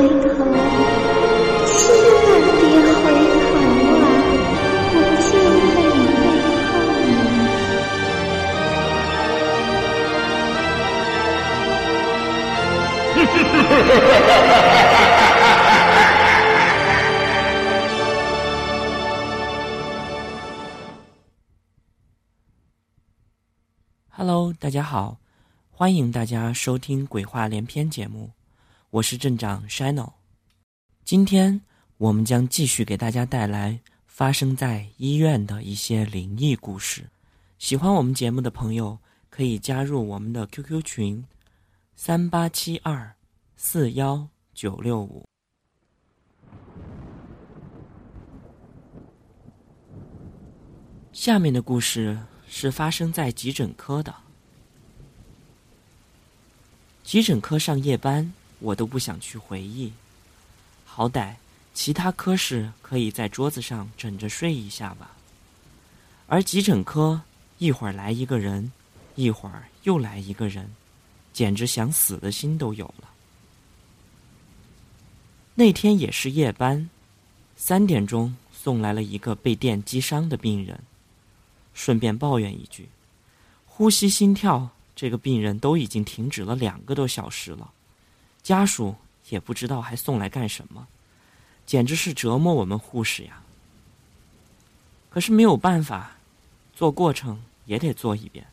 回头，千万别回头啊！我就在你背后呢。Hello，大家好，欢迎大家收听《鬼话连篇》节目。我是镇长 Shino。今天我们将继续给大家带来发生在医院的一些灵异故事。喜欢我们节目的朋友可以加入我们的 QQ 群：三八七二四幺九六五。下面的故事。是发生在急诊科的。急诊科上夜班，我都不想去回忆。好歹其他科室可以在桌子上枕着睡一下吧。而急诊科一会儿来一个人，一会儿又来一个人，简直想死的心都有了。那天也是夜班，三点钟送来了一个被电击伤的病人。顺便抱怨一句，呼吸、心跳，这个病人都已经停止了两个多小时了，家属也不知道还送来干什么，简直是折磨我们护士呀。可是没有办法，做过程也得做一遍。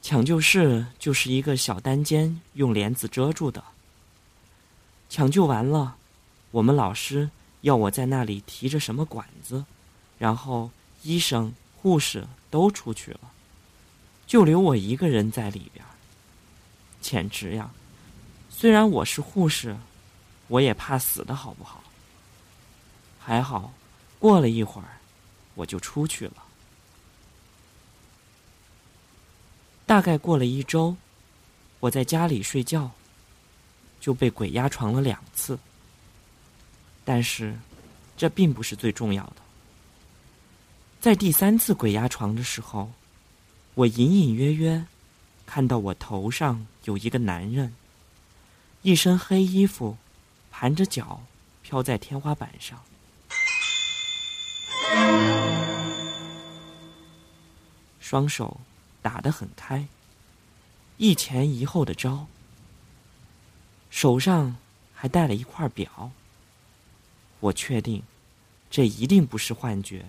抢救室就是一个小单间，用帘子遮住的。抢救完了，我们老师要我在那里提着什么管子，然后。医生、护士都出去了，就留我一个人在里边。简直呀！虽然我是护士，我也怕死的好不好？还好，过了一会儿，我就出去了。大概过了一周，我在家里睡觉，就被鬼压床了两次。但是，这并不是最重要的。在第三次鬼压床的时候，我隐隐约约看到我头上有一个男人，一身黑衣服，盘着脚飘在天花板上，双手打得很开，一前一后的招，手上还戴了一块表。我确定，这一定不是幻觉。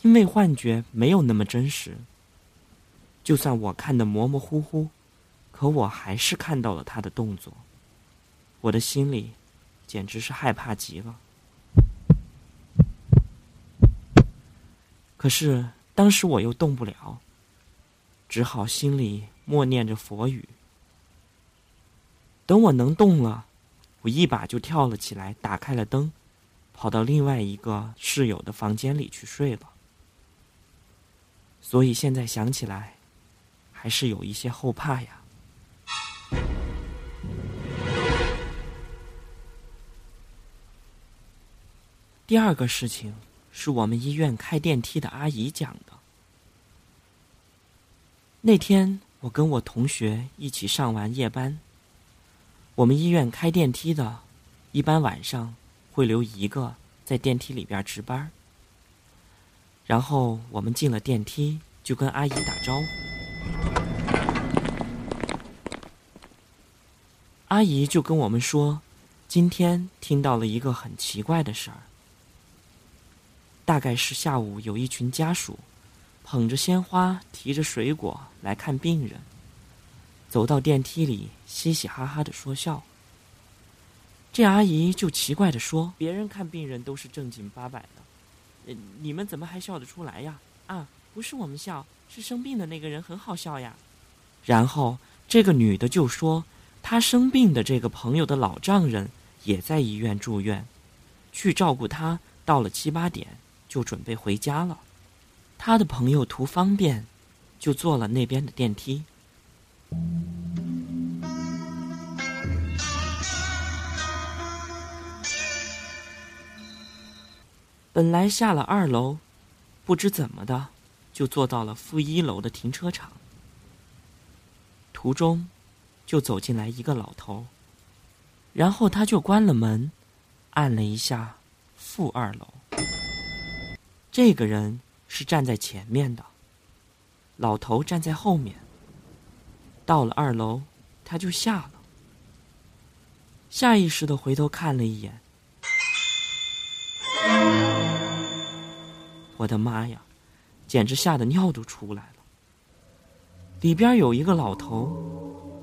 因为幻觉没有那么真实，就算我看得模模糊糊，可我还是看到了他的动作。我的心里简直是害怕极了。可是当时我又动不了，只好心里默念着佛语。等我能动了，我一把就跳了起来，打开了灯，跑到另外一个室友的房间里去睡了。所以现在想起来，还是有一些后怕呀。第二个事情是我们医院开电梯的阿姨讲的。那天我跟我同学一起上完夜班，我们医院开电梯的，一般晚上会留一个在电梯里边值班。然后我们进了电梯，就跟阿姨打招呼。阿姨就跟我们说，今天听到了一个很奇怪的事儿。大概是下午有一群家属，捧着鲜花，提着水果来看病人，走到电梯里，嘻嘻哈哈的说笑。这阿姨就奇怪的说：“别人看病人都是正经八百的。”你们怎么还笑得出来呀？啊，不是我们笑，是生病的那个人很好笑呀。然后这个女的就说，她生病的这个朋友的老丈人也在医院住院，去照顾他，到了七八点就准备回家了。他的朋友图方便，就坐了那边的电梯。本来下了二楼，不知怎么的，就坐到了负一楼的停车场。途中，就走进来一个老头，然后他就关了门，按了一下负二楼。这个人是站在前面的，老头站在后面。到了二楼，他就下了，下意识的回头看了一眼。我的妈呀，简直吓得尿都出来了！里边有一个老头，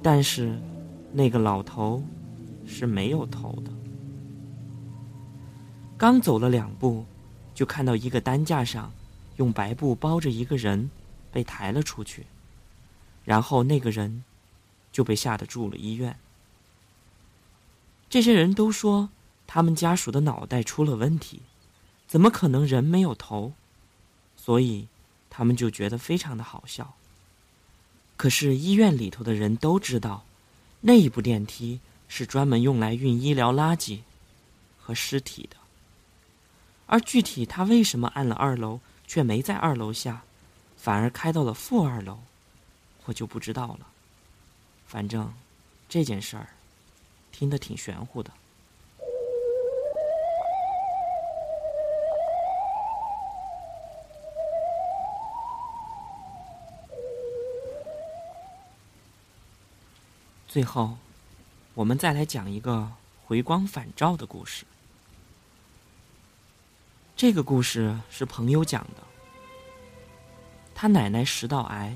但是那个老头是没有头的。刚走了两步，就看到一个担架上用白布包着一个人，被抬了出去，然后那个人就被吓得住了医院。这些人都说他们家属的脑袋出了问题，怎么可能人没有头？所以他们就觉得非常的好笑。可是医院里头的人都知道，那一部电梯是专门用来运医疗垃圾和尸体的。而具体他为什么按了二楼却没在二楼下，反而开到了负二楼，我就不知道了。反正这件事儿听得挺玄乎的。最后，我们再来讲一个回光返照的故事。这个故事是朋友讲的。他奶奶食道癌，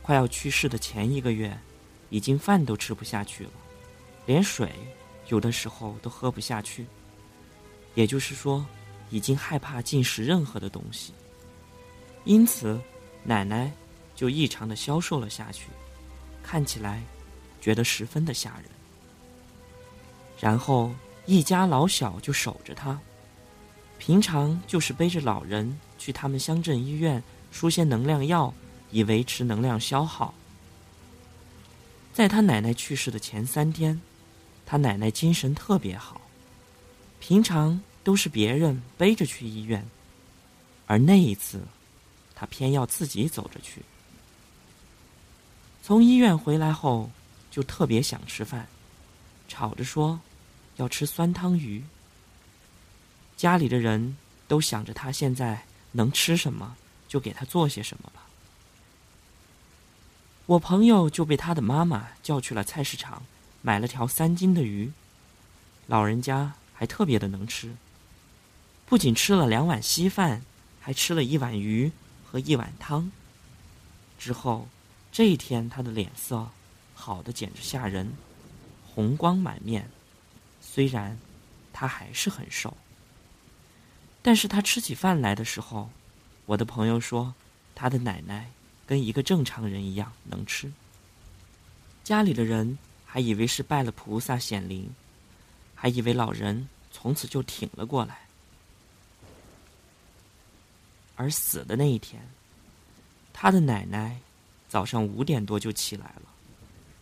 快要去世的前一个月，已经饭都吃不下去了，连水有的时候都喝不下去。也就是说，已经害怕进食任何的东西。因此，奶奶就异常的消瘦了下去，看起来觉得十分的吓人。然后一家老小就守着他。平常就是背着老人去他们乡镇医院输些能量药，以维持能量消耗。在他奶奶去世的前三天，他奶奶精神特别好。平常都是别人背着去医院，而那一次，他偏要自己走着去。从医院回来后，就特别想吃饭，吵着说要吃酸汤鱼。家里的人都想着他现在能吃什么，就给他做些什么吧。我朋友就被他的妈妈叫去了菜市场，买了条三斤的鱼。老人家还特别的能吃，不仅吃了两碗稀饭，还吃了一碗鱼和一碗汤。之后这一天，他的脸色好的简直吓人，红光满面。虽然他还是很瘦。但是他吃起饭来的时候，我的朋友说，他的奶奶跟一个正常人一样能吃。家里的人还以为是拜了菩萨显灵，还以为老人从此就挺了过来。而死的那一天，他的奶奶早上五点多就起来了，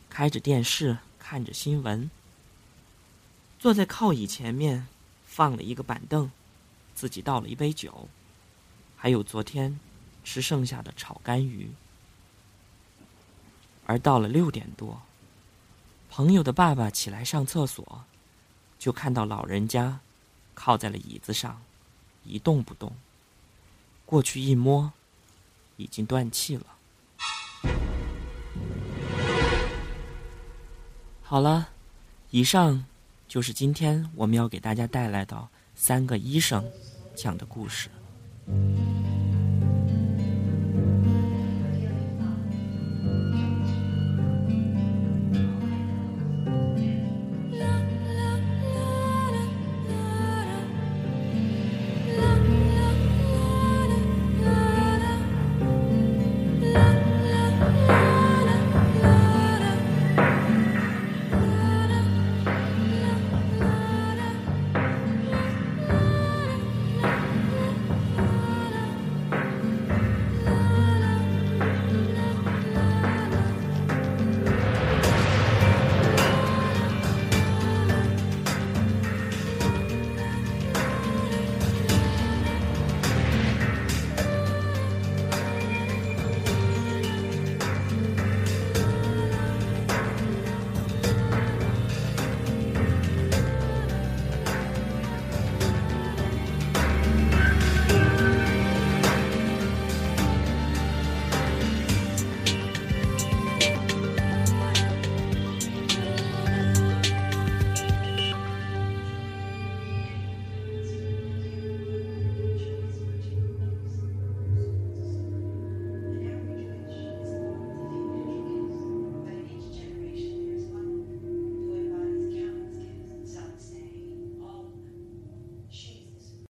开着电视看着新闻，坐在靠椅前面放了一个板凳。自己倒了一杯酒，还有昨天吃剩下的炒干鱼。而到了六点多，朋友的爸爸起来上厕所，就看到老人家靠在了椅子上，一动不动。过去一摸，已经断气了。好了，以上就是今天我们要给大家带来的三个医生。讲的故事。